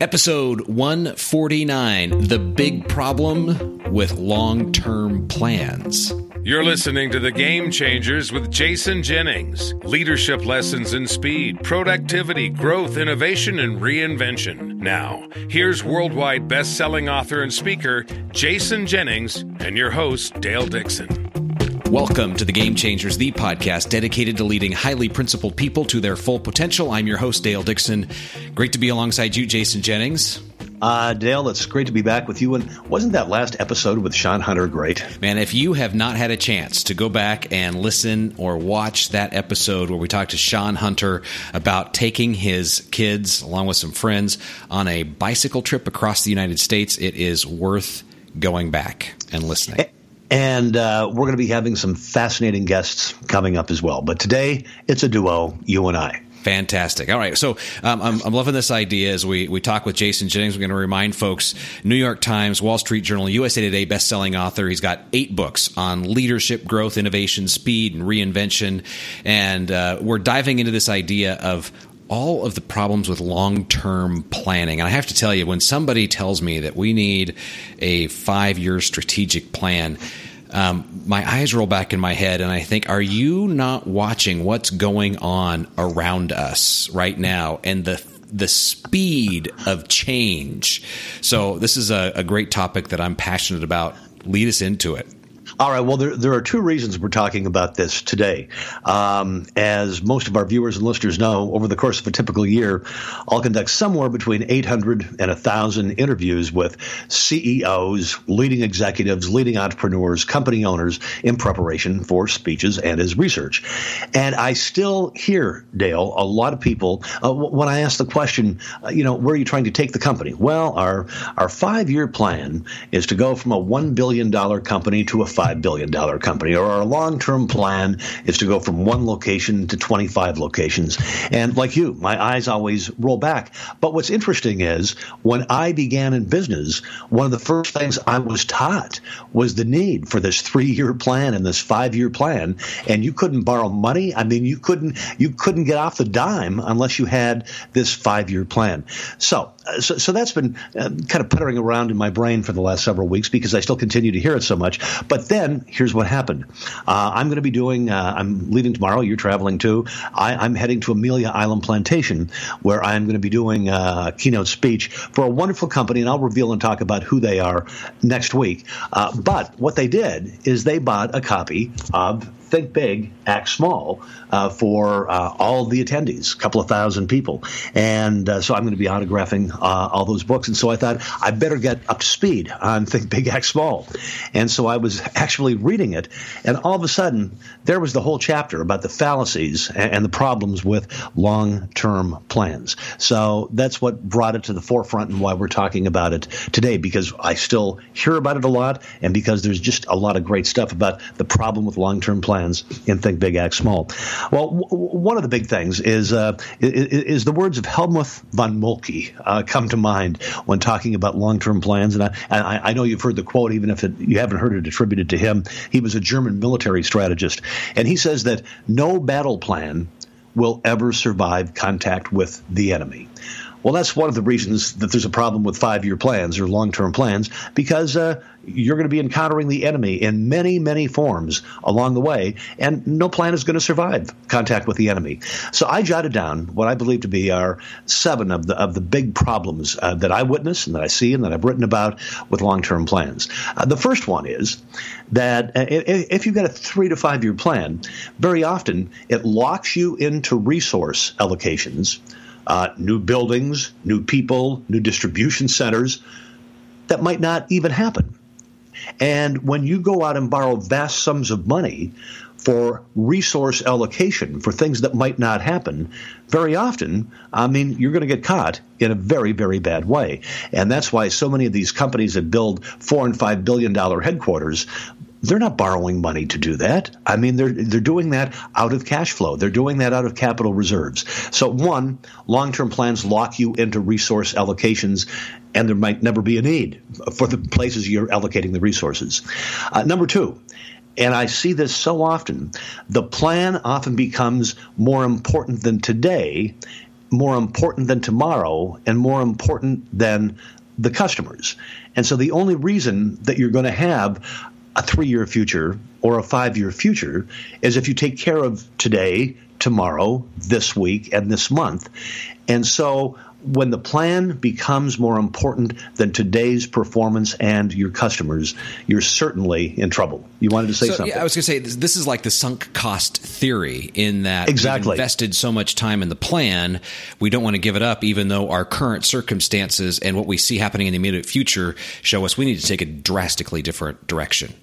Episode 149 The Big Problem with Long Term Plans. You're listening to The Game Changers with Jason Jennings. Leadership lessons in speed, productivity, growth, innovation, and reinvention. Now, here's worldwide best selling author and speaker, Jason Jennings, and your host, Dale Dixon. Welcome to The Game Changers, the podcast dedicated to leading highly principled people to their full potential. I'm your host, Dale Dixon. Great to be alongside you, Jason Jennings. Uh, Dale, it's great to be back with you. And wasn't that last episode with Sean Hunter great? Man, if you have not had a chance to go back and listen or watch that episode where we talked to Sean Hunter about taking his kids, along with some friends, on a bicycle trip across the United States, it is worth going back and listening. And uh, we're going to be having some fascinating guests coming up as well. But today, it's a duo, you and I. Fantastic. All right. So um, I'm, I'm, loving this idea as we, we talk with Jason Jennings. We're going to remind folks New York Times, Wall Street Journal, USA Today best-selling author. He's got eight books on leadership, growth, innovation, speed, and reinvention. And uh, we're diving into this idea of all of the problems with long term planning. And I have to tell you, when somebody tells me that we need a five year strategic plan, um, my eyes roll back in my head and I think, are you not watching what's going on around us right now and the the speed of change? So this is a, a great topic that I'm passionate about. Lead us into it. All right. Well, there, there are two reasons we're talking about this today. Um, as most of our viewers and listeners know, over the course of a typical year, I'll conduct somewhere between 800 and 1,000 interviews with CEOs, leading executives, leading entrepreneurs, company owners in preparation for speeches and as research. And I still hear, Dale, a lot of people, uh, when I ask the question, uh, you know, where are you trying to take the company? Well, our, our five year plan is to go from a $1 billion company to a $5 billion company, or our long term plan is to go from one location to 25 locations. And like you, my eyes always roll back. But what's interesting is when I began in business, one of the first things I was taught was the need for this three year plan and this five year plan. And you couldn't borrow money. I mean, you couldn't you couldn't get off the dime unless you had this five year plan. So so, so that's been uh, kind of puttering around in my brain for the last several weeks because I still continue to hear it so much. But then here's what happened. Uh, I'm going to be doing. Uh, I'm leaving tomorrow. You're traveling too. I, am heading to Amelia Island Plantation where I'm going to be doing a keynote speech for a wonderful company, and I'll reveal and talk about who they are next week. Uh, but what they did is they bought a copy of Think Big, Act Small uh, for uh, all the attendees, a couple of thousand people. And uh, so I'm going to be autographing uh, all those books. And so I thought I better get up to speed on Think Big, Act Small. And so I was actually reading it. And all of a sudden, there was the whole chapter about the fallacies and, and the problems with long term plans. So that's what brought it to the forefront and why we're talking about it today, because I still hear about it a lot and because there's just a lot of great stuff about the problem with long term plans plans in Think Big, Act Small. Well, w- one of the big things is, uh, is, the words of Helmuth von Moltke uh, come to mind when talking about long term plans. And I, I, I, know you've heard the quote, even if it, you haven't heard it attributed to him. He was a German military strategist. And he says that no battle plan will ever survive contact with the enemy. Well, that's one of the reasons that there's a problem with five year plans or long term plans because uh, you're going to be encountering the enemy in many, many forms along the way, and no plan is going to survive contact with the enemy. So I jotted down what I believe to be are seven of the of the big problems uh, that I witness and that I see and that I've written about with long term plans. Uh, the first one is that uh, if you've got a three to five year plan, very often it locks you into resource allocations. Uh, new buildings, new people, new distribution centers that might not even happen. And when you go out and borrow vast sums of money for resource allocation for things that might not happen, very often, I mean, you're going to get caught in a very, very bad way. And that's why so many of these companies that build four and five billion dollar headquarters they're not borrowing money to do that. I mean, they're they're doing that out of cash flow. They're doing that out of capital reserves. So, one, long-term plans lock you into resource allocations, and there might never be a need for the places you're allocating the resources. Uh, number two, and I see this so often, the plan often becomes more important than today more important than tomorrow and more important than the customers. And so the only reason that you're going to have a three year future or a five year future is if you take care of today, tomorrow, this week, and this month. And so when the plan becomes more important than today's performance and your customers, you're certainly in trouble. You wanted to say so, something? Yeah, I was going to say this, this, is like the sunk cost theory in that exactly. we've invested so much time in the plan, we don't want to give it up, even though our current circumstances and what we see happening in the immediate future show us we need to take a drastically different direction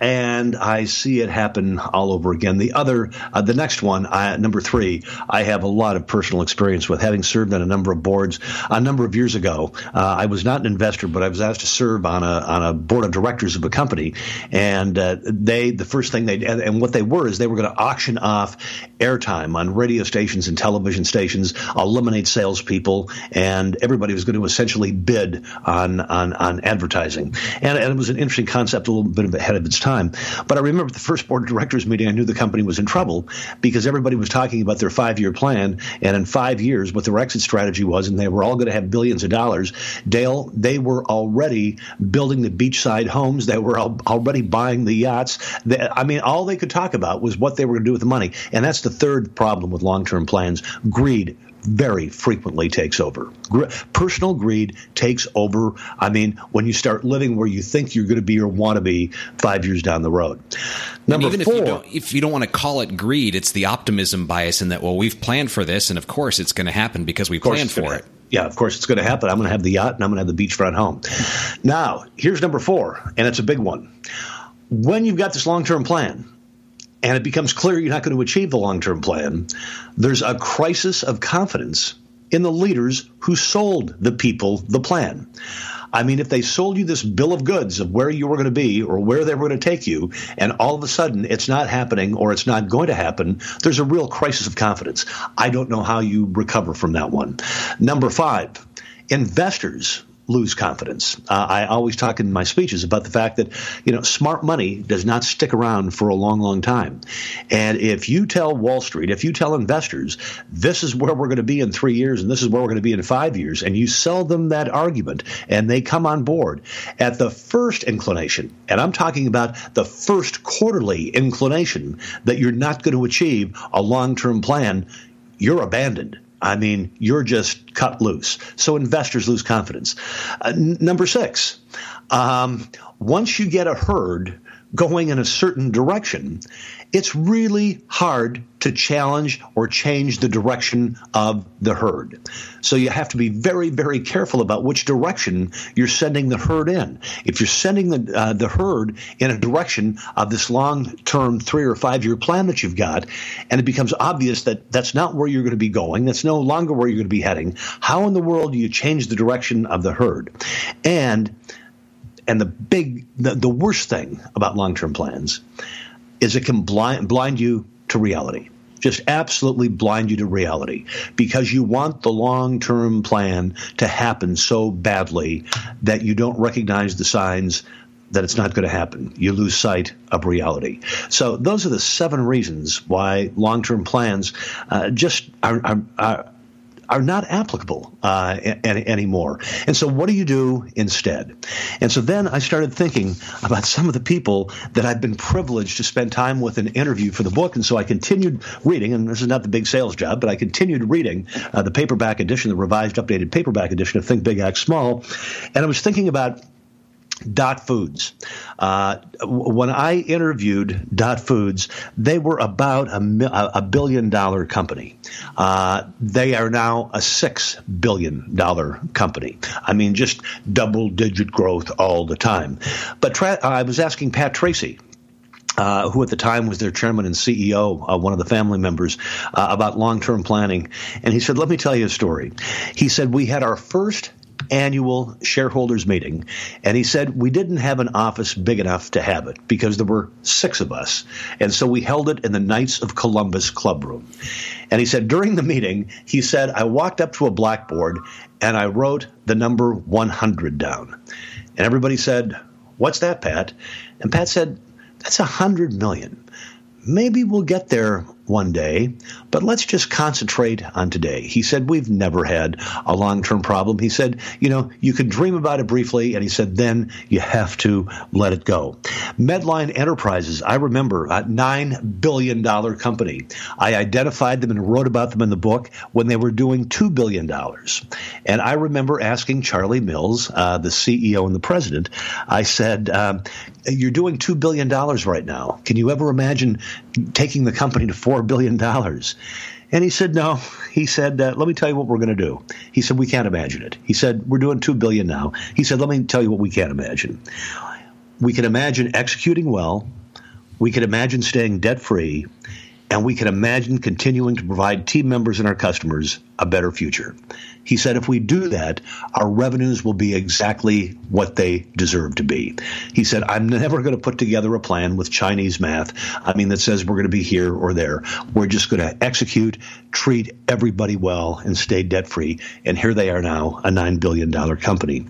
and I see it happen all over again. The other, uh, the next one, I, number three, I have a lot of personal experience with, having served on a number of boards. A number of years ago, uh, I was not an investor, but I was asked to serve on a on a board of directors of a company, and uh, they the first thing they and, and what they were is they were going to auction off airtime on radio stations and television stations, eliminate salespeople, and everybody was going to essentially bid on on on advertising, and, and it was an interesting concept, a little bit ahead of its time time. But I remember the first board of directors meeting, I knew the company was in trouble because everybody was talking about their five year plan. And in five years, what their exit strategy was, and they were all going to have billions of dollars. Dale, they were already building the beachside homes. They were already buying the yachts. They, I mean, all they could talk about was what they were going to do with the money. And that's the third problem with long term plans greed very frequently takes over. personal greed takes over. I mean, when you start living where you think you're going to be or want to be five years down the road. Number even four, if you, don't, if you don't want to call it greed, it's the optimism bias in that, well, we've planned for this, and of course it's going to happen because we planned for it. Yeah, of course it's going to happen. I'm going to have the yacht and I'm going to have the beachfront home. Now, here's number four, and it's a big one. When you've got this long term plan, and it becomes clear you're not going to achieve the long term plan, there's a crisis of confidence in the leaders who sold the people the plan. I mean, if they sold you this bill of goods of where you were going to be or where they were going to take you, and all of a sudden it's not happening or it's not going to happen, there's a real crisis of confidence. I don't know how you recover from that one. Number five, investors lose confidence. Uh, I always talk in my speeches about the fact that you know smart money does not stick around for a long, long time. And if you tell Wall Street, if you tell investors, this is where we're going to be in three years, and this is where we're going to be in five years, and you sell them that argument, and they come on board at the first inclination, and I'm talking about the first quarterly inclination that you're not going to achieve a long-term plan, you're abandoned I mean, you're just cut loose. So investors lose confidence. Uh, n- number six, um, once you get a herd going in a certain direction, it's really hard to challenge or change the direction of the herd. So you have to be very, very careful about which direction you're sending the herd in. If you're sending the uh, the herd in a direction of this long-term three or five-year plan that you've got, and it becomes obvious that that's not where you're going to be going, that's no longer where you're going to be heading. How in the world do you change the direction of the herd? And and the big, the, the worst thing about long term plans is it can blind, blind you to reality. Just absolutely blind you to reality because you want the long term plan to happen so badly that you don't recognize the signs that it's not going to happen. You lose sight of reality. So, those are the seven reasons why long term plans uh, just are, are, are are not applicable uh, any, anymore. And so, what do you do instead? And so, then I started thinking about some of the people that I've been privileged to spend time with and interview for the book. And so, I continued reading, and this is not the big sales job, but I continued reading uh, the paperback edition, the revised, updated paperback edition of Think Big, Act Small. And I was thinking about Dot Foods. Uh, when I interviewed Dot Foods, they were about a, a billion dollar company. Uh, they are now a six billion dollar company. I mean, just double digit growth all the time. But tra- I was asking Pat Tracy, uh, who at the time was their chairman and CEO, uh, one of the family members, uh, about long term planning. And he said, Let me tell you a story. He said, We had our first annual shareholders meeting, and he said we didn't have an office big enough to have it because there were six of us, and so we held it in the Knights of Columbus club room. And he said during the meeting, he said I walked up to a blackboard and I wrote the number 100 down, and everybody said, "What's that, Pat?" And Pat said, "That's a hundred million. Maybe we'll get there one day, but let's just concentrate on today. He said, We've never had a long term problem. He said, You know, you can dream about it briefly, and he said, Then you have to let it go. Medline Enterprises, I remember, a $9 billion company. I identified them and wrote about them in the book when they were doing $2 billion. And I remember asking Charlie Mills, uh, the CEO and the president, I said, um, You're doing $2 billion right now. Can you ever imagine taking the company to $4 billion? And he said, no. He said, uh, let me tell you what we're going to do. He said, we can't imagine it. He said, we're doing $2 billion now. He said, let me tell you what we can't imagine. We can imagine executing well. We can imagine staying debt free. And we can imagine continuing to provide team members and our customers a better future. He said if we do that, our revenues will be exactly what they deserve to be. He said, I'm never going to put together a plan with Chinese math, I mean, that says we're going to be here or there. We're just going to execute, treat everybody well, and stay debt free. And here they are now, a $9 billion company.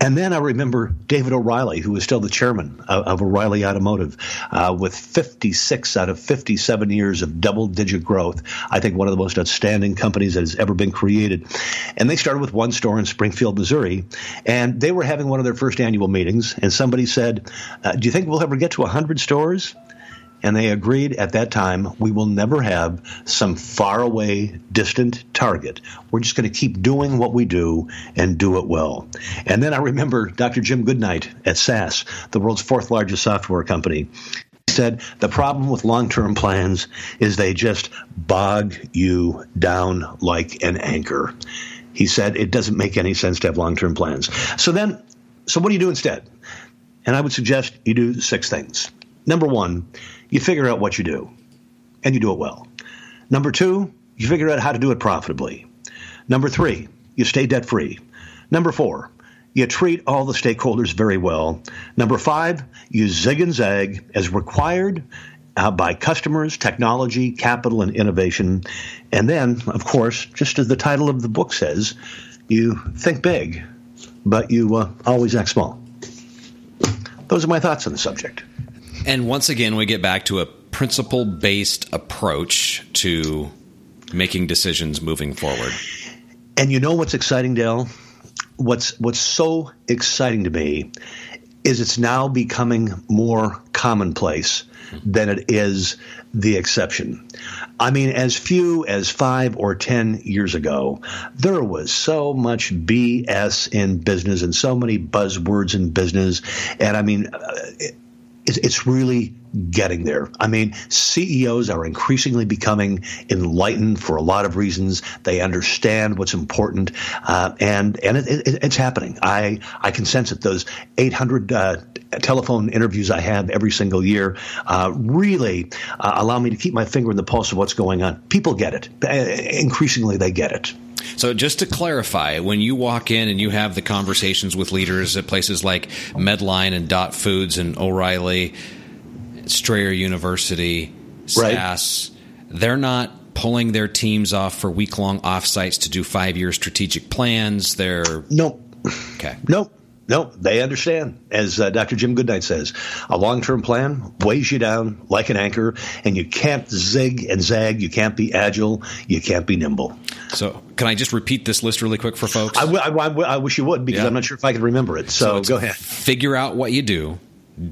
And then I remember David O'Reilly, who was still the chairman of, of O'Reilly Automotive, uh, with 56 out of 57 years of double digit growth. I think one of the most outstanding companies that has ever been created. And they started with one store in Springfield, Missouri. And they were having one of their first annual meetings. And somebody said, uh, Do you think we'll ever get to 100 stores? And they agreed at that time, we will never have some faraway, distant target. We're just going to keep doing what we do and do it well. And then I remember Dr. Jim Goodnight at SAS, the world's fourth largest software company. He said the problem with long term plans is they just bog you down like an anchor. He said it doesn't make any sense to have long term plans. So then, so what do you do instead? And I would suggest you do six things. Number one, you figure out what you do, and you do it well. Number two, you figure out how to do it profitably. Number three, you stay debt free. Number four, you treat all the stakeholders very well. Number five, you zig and zag as required uh, by customers, technology, capital, and innovation. And then, of course, just as the title of the book says, you think big, but you uh, always act small. Those are my thoughts on the subject. And once again, we get back to a principle based approach to making decisions moving forward. And you know what's exciting, Dale? What's what's so exciting to me is it's now becoming more commonplace than it is the exception. I mean, as few as five or ten years ago, there was so much BS in business and so many buzzwords in business. And I mean, uh, it's really getting there. I mean, CEOs are increasingly becoming enlightened for a lot of reasons. They understand what's important, uh, and and it, it, it's happening. I I can sense it. Those 800 uh, telephone interviews I have every single year uh, really uh, allow me to keep my finger in the pulse of what's going on. People get it. Increasingly, they get it. So, just to clarify, when you walk in and you have the conversations with leaders at places like Medline and Dot Foods and O'Reilly, Strayer University, SAS, right. they're not pulling their teams off for week long offsites to do five year strategic plans. They're. Nope. Okay. Nope. No, they understand. As uh, Dr. Jim Goodnight says, a long term plan weighs you down like an anchor, and you can't zig and zag. You can't be agile. You can't be nimble. So, can I just repeat this list really quick for folks? I, w- I, w- I wish you would because yeah. I'm not sure if I can remember it. So, so go ahead. Figure out what you do,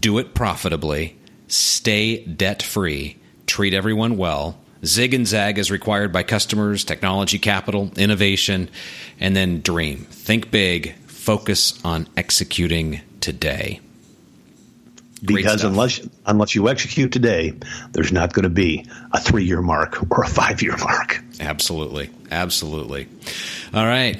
do it profitably, stay debt free, treat everyone well, zig and zag as required by customers, technology, capital, innovation, and then dream. Think big, focus on executing today. Because unless unless you execute today, there's not going to be a three year mark or a five year mark. Absolutely, absolutely. All right,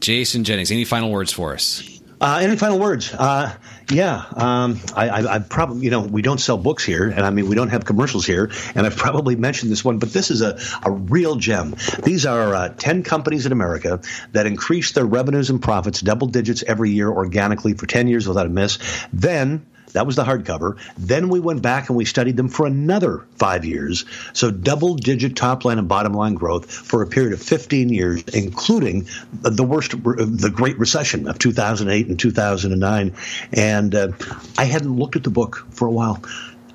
Jason Jennings, any final words for us? Uh, any final words? Uh, yeah, um, I, I, I, probably you know we don't sell books here, and I mean we don't have commercials here, and I've probably mentioned this one, but this is a, a real gem. These are uh, ten companies in America that increase their revenues and profits double digits every year organically for ten years without a miss. Then that was the hardcover. Then we went back and we studied them for another five years. So double digit top line and bottom line growth for a period of 15 years, including the worst, the Great Recession of 2008 and 2009. And uh, I hadn't looked at the book for a while.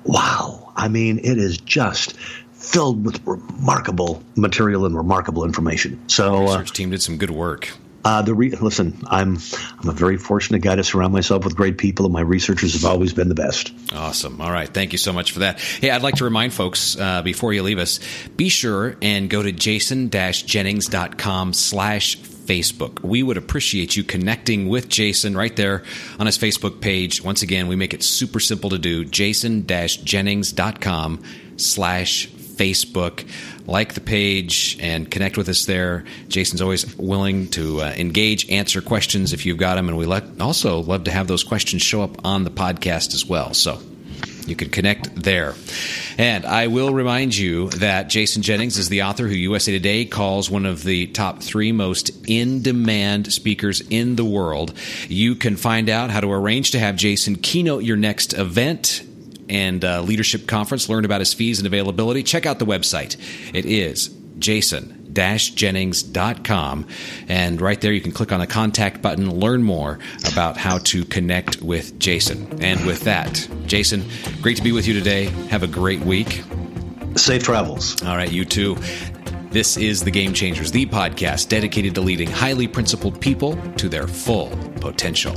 Wow. I mean, it is just filled with remarkable material and remarkable information. So, uh, research team did some good work. Uh, the re- listen, I'm I'm a very fortunate guy to surround myself with great people, and my researchers have always been the best. Awesome. All right, thank you so much for that. Hey, I'd like to remind folks uh, before you leave us, be sure and go to jason-jennings.com slash Facebook. We would appreciate you connecting with Jason right there on his Facebook page. Once again, we make it super simple to do. jason-jennings.com slash Facebook. Like the page and connect with us there. Jason's always willing to uh, engage, answer questions if you've got them, and we also love to have those questions show up on the podcast as well. So you can connect there. And I will remind you that Jason Jennings is the author who USA Today calls one of the top three most in demand speakers in the world. You can find out how to arrange to have Jason keynote your next event and uh, leadership conference. Learn about his fees and availability. Check out the website. It is Jason jennings.com. And right there, you can click on the contact button, learn more about how to connect with Jason. And with that, Jason, great to be with you today. Have a great week. Safe travels. All right, you too. This is The Game Changers, the podcast dedicated to leading highly principled people to their full potential.